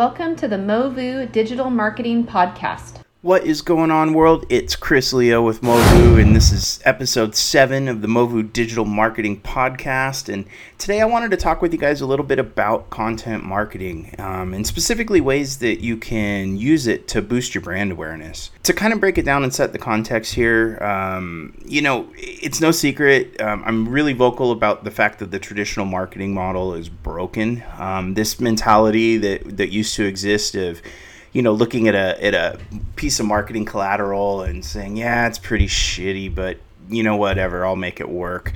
Welcome to the Movu Digital Marketing Podcast. What is going on, world? It's Chris Leo with Movu, and this is episode seven of the Movu Digital Marketing Podcast. And today I wanted to talk with you guys a little bit about content marketing um, and specifically ways that you can use it to boost your brand awareness. To kind of break it down and set the context here, um, you know, it's no secret. Um, I'm really vocal about the fact that the traditional marketing model is broken. Um, this mentality that, that used to exist of you know, looking at a at a piece of marketing collateral and saying, "Yeah, it's pretty shitty, but you know, whatever, I'll make it work."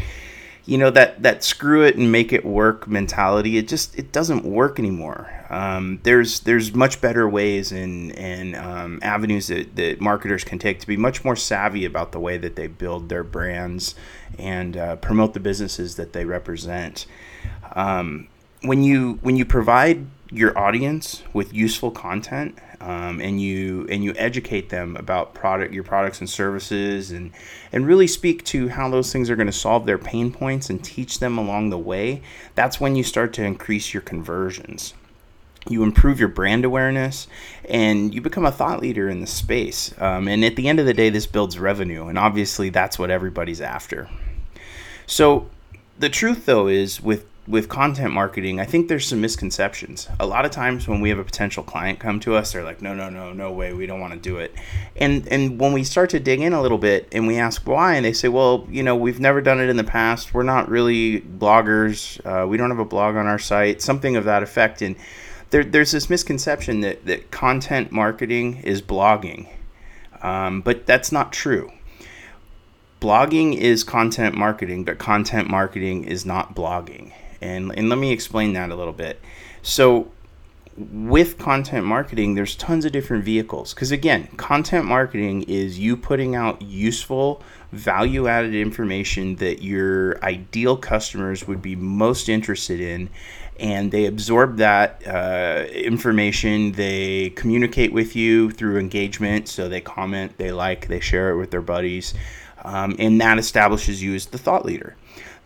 You know that that screw it and make it work mentality. It just it doesn't work anymore. Um, there's there's much better ways and and um, avenues that, that marketers can take to be much more savvy about the way that they build their brands and uh, promote the businesses that they represent. Um, when you when you provide your audience with useful content um, and you and you educate them about product your products and services and and really speak to how those things are going to solve their pain points and teach them along the way that's when you start to increase your conversions. You improve your brand awareness and you become a thought leader in the space. Um, and at the end of the day this builds revenue and obviously that's what everybody's after. So the truth though is with with content marketing, I think there's some misconceptions. A lot of times when we have a potential client come to us, they're like, "No, no, no, no way, we don't want to do it." And and when we start to dig in a little bit and we ask why, and they say, "Well, you know, we've never done it in the past. We're not really bloggers. Uh, we don't have a blog on our site. Something of that effect." And there, there's this misconception that that content marketing is blogging, um, but that's not true blogging is content marketing, but content marketing is not blogging. And, and let me explain that a little bit. So, with content marketing, there's tons of different vehicles. Because again, content marketing is you putting out useful, value added information that your ideal customers would be most interested in. And they absorb that uh, information. They communicate with you through engagement. So they comment, they like, they share it with their buddies. Um, and that establishes you as the thought leader.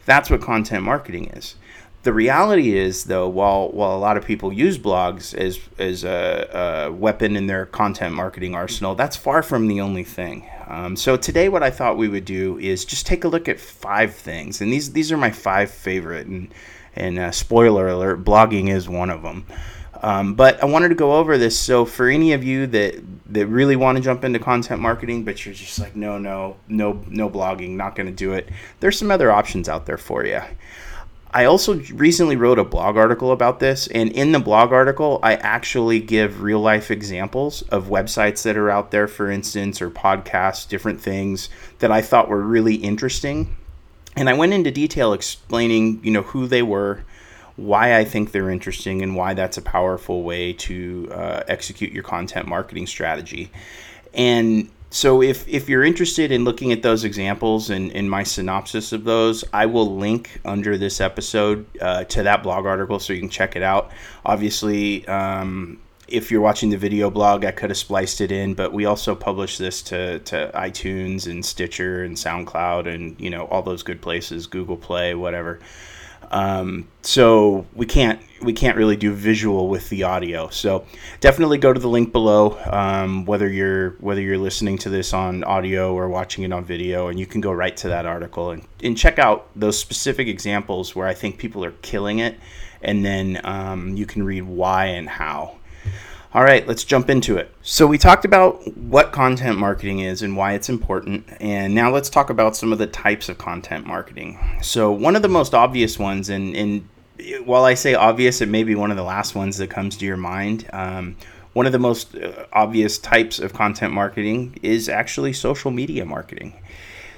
That's what content marketing is the reality is though while while a lot of people use blogs as as a, a weapon in their content marketing arsenal that's far from the only thing um, so today what i thought we would do is just take a look at five things and these these are my five favorite and and uh, spoiler alert blogging is one of them um, but I wanted to go over this. So for any of you that that really want to jump into content marketing, but you're just like, no, no, no, no blogging, not going to do it. There's some other options out there for you. I also recently wrote a blog article about this, and in the blog article, I actually give real life examples of websites that are out there, for instance, or podcasts, different things that I thought were really interesting. And I went into detail explaining, you know, who they were, why I think they're interesting, and why that's a powerful way to uh, execute your content marketing strategy. And so if, if you're interested in looking at those examples and in my synopsis of those, I will link under this episode uh, to that blog article so you can check it out. Obviously, um, if you're watching the video blog, I could have spliced it in, but we also publish this to, to iTunes and Stitcher and SoundCloud and you know all those good places, Google Play, whatever. Um, so we can't we can't really do visual with the audio. So definitely go to the link below, um, whether you're whether you're listening to this on audio or watching it on video, and you can go right to that article and, and check out those specific examples where I think people are killing it, and then um, you can read why and how. All right, let's jump into it. So, we talked about what content marketing is and why it's important, and now let's talk about some of the types of content marketing. So, one of the most obvious ones, and, and while I say obvious, it may be one of the last ones that comes to your mind. Um, one of the most uh, obvious types of content marketing is actually social media marketing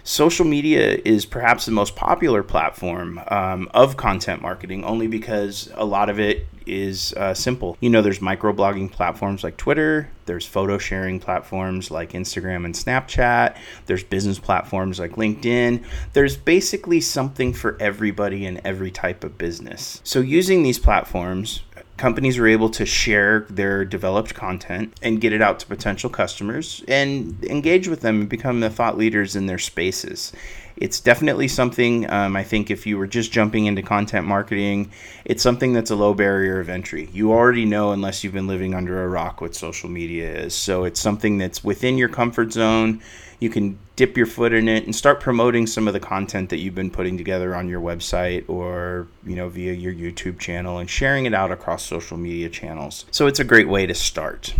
social media is perhaps the most popular platform um, of content marketing only because a lot of it is uh, simple. You know, there's microblogging platforms like Twitter, there's photo sharing platforms like Instagram and Snapchat, there's business platforms like LinkedIn. There's basically something for everybody in every type of business. So, using these platforms, companies are able to share their developed content and get it out to potential customers and engage with them and become the thought leaders in their spaces. It's definitely something um, I think if you were just jumping into content marketing, it's something that's a low barrier of entry. You already know, unless you've been living under a rock, what social media is. So it's something that's within your comfort zone. You can dip your foot in it and start promoting some of the content that you've been putting together on your website or you know via your YouTube channel and sharing it out across social media channels. So it's a great way to start.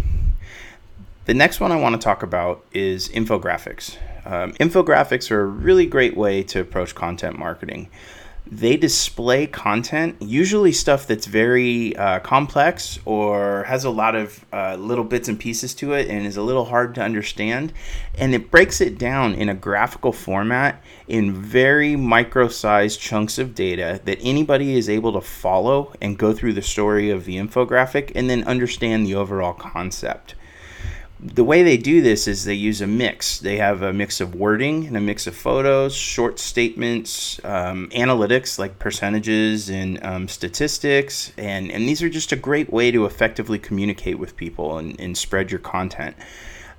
The next one I want to talk about is infographics. Um, infographics are a really great way to approach content marketing. They display content, usually stuff that's very uh, complex or has a lot of uh, little bits and pieces to it and is a little hard to understand. And it breaks it down in a graphical format in very micro sized chunks of data that anybody is able to follow and go through the story of the infographic and then understand the overall concept the way they do this is they use a mix. They have a mix of wording and a mix of photos, short statements, um, analytics like percentages and um, statistics, and and these are just a great way to effectively communicate with people and, and spread your content.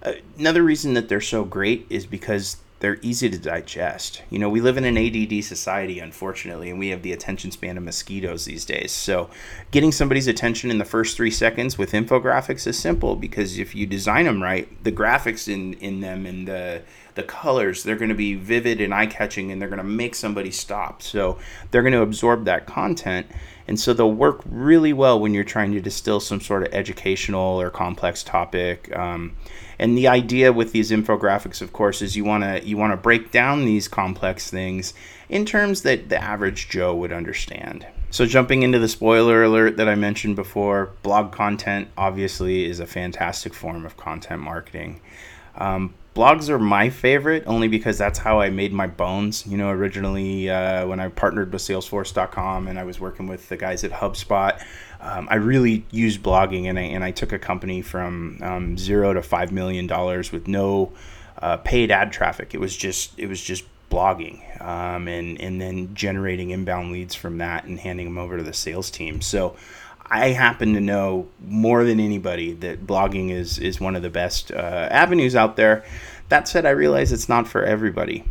Uh, another reason that they're so great is because they're easy to digest. You know, we live in an ADD society, unfortunately, and we have the attention span of mosquitoes these days. So, getting somebody's attention in the first three seconds with infographics is simple because if you design them right, the graphics in, in them and the the colors they're going to be vivid and eye catching, and they're going to make somebody stop. So, they're going to absorb that content, and so they'll work really well when you're trying to distill some sort of educational or complex topic. Um, and the idea with these infographics, of course, is you want to you want to break down these complex things in terms that the average Joe would understand. So jumping into the spoiler alert that I mentioned before, blog content obviously is a fantastic form of content marketing. Um, blogs are my favorite only because that's how I made my bones. You know, originally uh, when I partnered with Salesforce.com and I was working with the guys at HubSpot, um, I really used blogging and I, and I took a company from um, zero to five million dollars with no uh, paid ad traffic. It was just it was just blogging um, and and then generating inbound leads from that and handing them over to the sales team. So I happen to know more than anybody that blogging is is one of the best uh, avenues out there. That said, I realize it's not for everybody.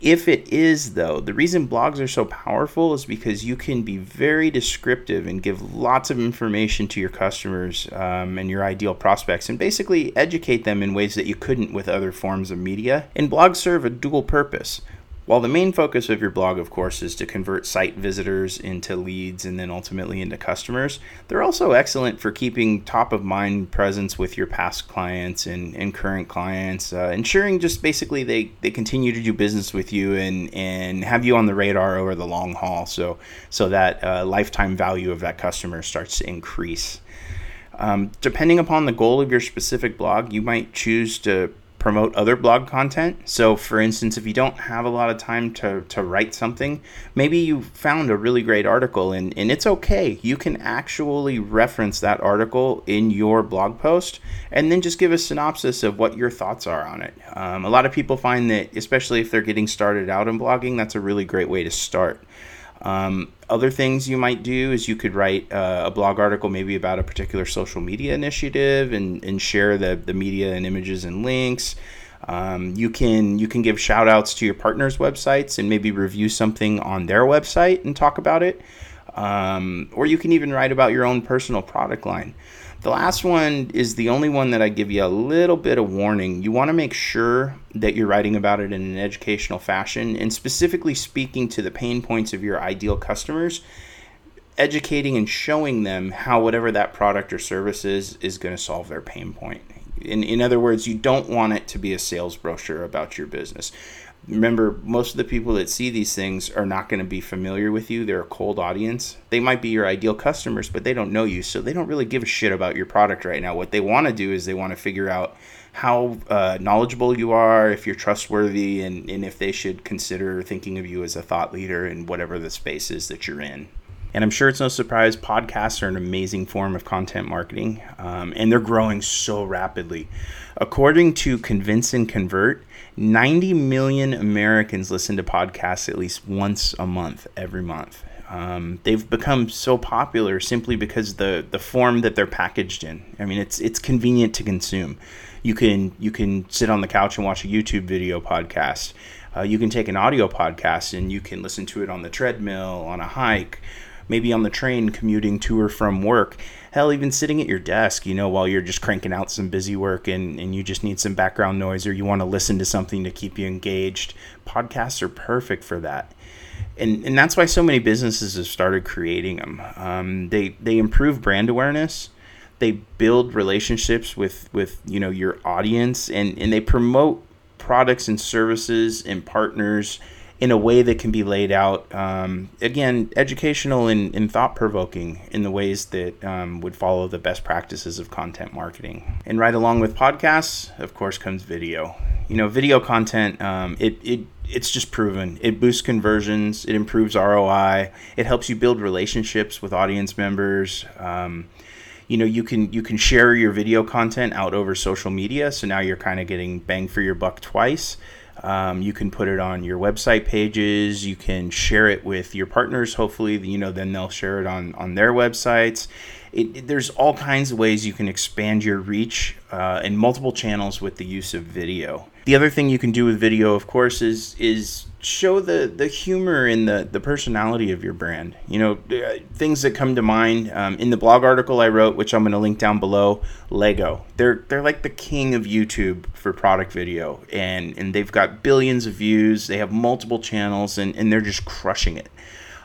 If it is, though, the reason blogs are so powerful is because you can be very descriptive and give lots of information to your customers um, and your ideal prospects and basically educate them in ways that you couldn't with other forms of media. And blogs serve a dual purpose. While the main focus of your blog, of course, is to convert site visitors into leads and then ultimately into customers, they're also excellent for keeping top of mind presence with your past clients and, and current clients, uh, ensuring just basically they, they continue to do business with you and, and have you on the radar over the long haul so, so that uh, lifetime value of that customer starts to increase. Um, depending upon the goal of your specific blog, you might choose to promote other blog content. So, for instance, if you don't have a lot of time to, to write something, maybe you found a really great article and, and it's okay. You can actually reference that article in your blog post and then just give a synopsis of what your thoughts are on it. Um, a lot of people find that, especially if they're getting started out in blogging, that's a really great way to start. Um, other things you might do is you could write uh, a blog article maybe about a particular social media initiative and, and share the, the media and images and links. Um, you can you can give shout outs to your partners' websites and maybe review something on their website and talk about it. Um, or you can even write about your own personal product line. The last one is the only one that I give you a little bit of warning. You want to make sure that you're writing about it in an educational fashion and specifically speaking to the pain points of your ideal customers, educating and showing them how whatever that product or service is is going to solve their pain point. In, in other words, you don't want it to be a sales brochure about your business remember most of the people that see these things are not going to be familiar with you. They're a cold audience. They might be your ideal customers but they don't know you so they don't really give a shit about your product right now. What they want to do is they want to figure out how uh, knowledgeable you are if you're trustworthy and, and if they should consider thinking of you as a thought leader in whatever the space is that you're in. And I'm sure it's no surprise, podcasts are an amazing form of content marketing, um, and they're growing so rapidly. According to Convince and Convert, 90 million Americans listen to podcasts at least once a month, every month. Um, they've become so popular simply because the the form that they're packaged in. I mean, it's it's convenient to consume. You can you can sit on the couch and watch a YouTube video podcast. Uh, you can take an audio podcast and you can listen to it on the treadmill, on a hike, maybe on the train commuting to or from work. Hell, even sitting at your desk, you know, while you're just cranking out some busy work and, and you just need some background noise or you want to listen to something to keep you engaged. Podcasts are perfect for that. And, and that's why so many businesses have started creating them. Um, they, they improve brand awareness they build relationships with with you know your audience and and they promote products and services and partners in a way that can be laid out um, again educational and, and thought-provoking in the ways that um, would follow the best practices of content marketing. And right along with podcasts of course comes video. You know video content um, it, it it's just proven. It boosts conversions it improves roi it helps you build relationships with audience members um, you know you can you can share your video content out over social media so now you're kind of getting bang for your buck twice um, you can put it on your website pages. You can share it with your partners. Hopefully you know then they'll share it on on their websites. It, it, there's all kinds of ways you can expand your reach uh, in multiple channels with the use of video the other thing you can do with video of course is is show the the humor and the the personality of your brand. You know, uh, things that come to mind um, in the blog article I wrote, which I'm going to link down below. Lego, they're they're like the king of YouTube for product video, and and they've got billions of views. They have multiple channels, and and they're just crushing it.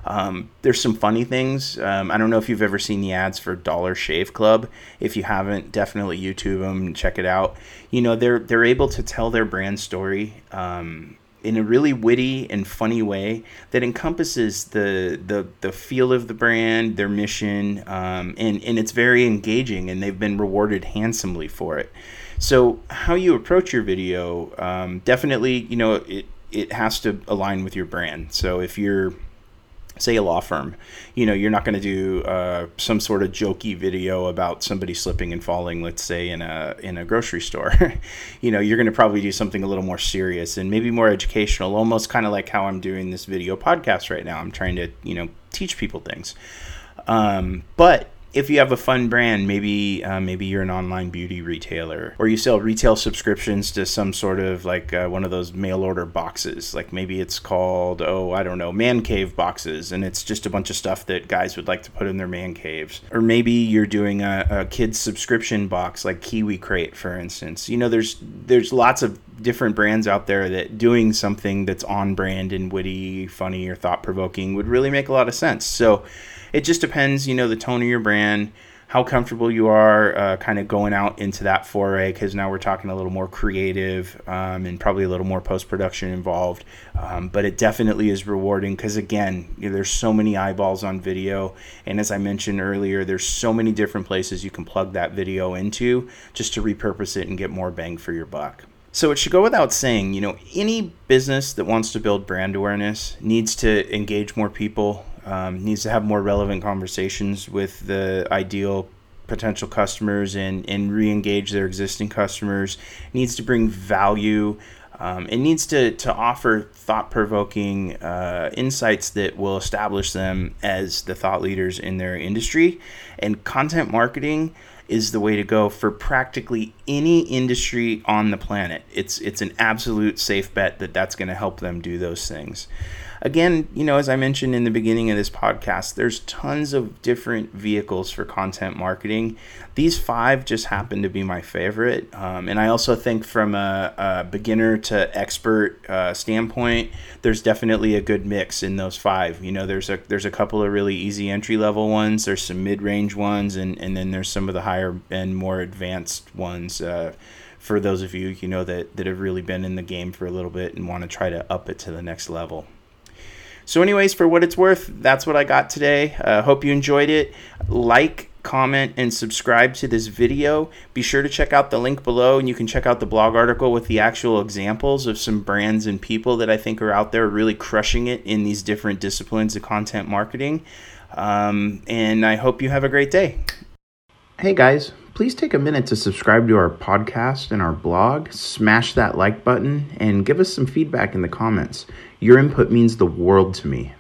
Um, there's some funny things. Um, I don't know if you've ever seen the ads for Dollar Shave Club. If you haven't, definitely YouTube them and check it out. You know, they're they're able to tell their brand story um, in a really witty and funny way that encompasses the the, the feel of the brand, their mission, um, and and it's very engaging, and they've been rewarded handsomely for it. So how you approach your video, um, definitely, you know, it it has to align with your brand. So if you're say a law firm you know you're not going to do uh, some sort of jokey video about somebody slipping and falling let's say in a in a grocery store. You know you're going to probably do something a little more serious and maybe more educational almost kind of like how i'm doing this video podcast right now. I'm trying to you know teach people things. Um, but if you have a fun brand, maybe uh, maybe you're an online beauty retailer, or you sell retail subscriptions to some sort of like uh, one of those mail order boxes. Like maybe it's called oh I don't know man cave boxes, and it's just a bunch of stuff that guys would like to put in their man caves. Or maybe you're doing a, a kids subscription box like Kiwi Crate, for instance. You know, there's there's lots of different brands out there that doing something that's on brand and witty, funny, or thought provoking would really make a lot of sense. So it just depends, you know, the tone of your brand, how comfortable you are uh, kind of going out into that foray because now we're talking a little more creative um, and probably a little more post production involved. Um, but it definitely is rewarding because, again, you know, there's so many eyeballs on video. And as I mentioned earlier, there's so many different places you can plug that video into just to repurpose it and get more bang for your buck. So it should go without saying, you know, any business that wants to build brand awareness needs to engage more people, um, needs to have more relevant conversations with the ideal potential customers and, and re-engage their existing customers. Needs to bring value. Um, it needs to, to offer thought-provoking uh, insights that will establish them as the thought leaders in their industry. And content marketing is the way to go for practically any industry on the planet. It's it's an absolute safe bet that that's going to help them do those things again, you know, as I mentioned in the beginning of this podcast, there's tons of different vehicles for content marketing. These five just happen to be my favorite. Um, and I also think from a, a beginner to expert uh, standpoint, there's definitely a good mix in those five. You know, there's a there's a couple of really easy entry level ones. There's some mid range ones, and and then there's some of the higher and more advanced ones. Uh, for those of you you know that, that have really been in the game for a little bit and want to try to up it to the next level. So, anyways, for what it's worth, that's what I got today. Uh, hope you enjoyed it. Like, comment, and subscribe to this video. Be sure to check out the link below, and you can check out the blog article with the actual examples of some brands and people that I think are out there really crushing it in these different disciplines of content marketing. Um, and I hope you have a great day. Hey guys, please take a minute to subscribe to our podcast and our blog, smash that like button, and give us some feedback in the comments. Your input means the world to me.